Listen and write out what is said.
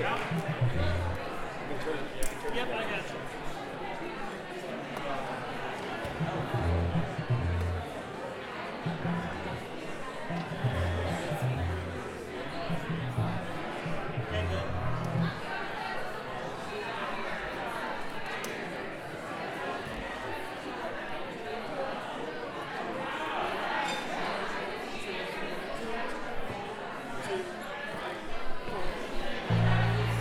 Yep, I got you.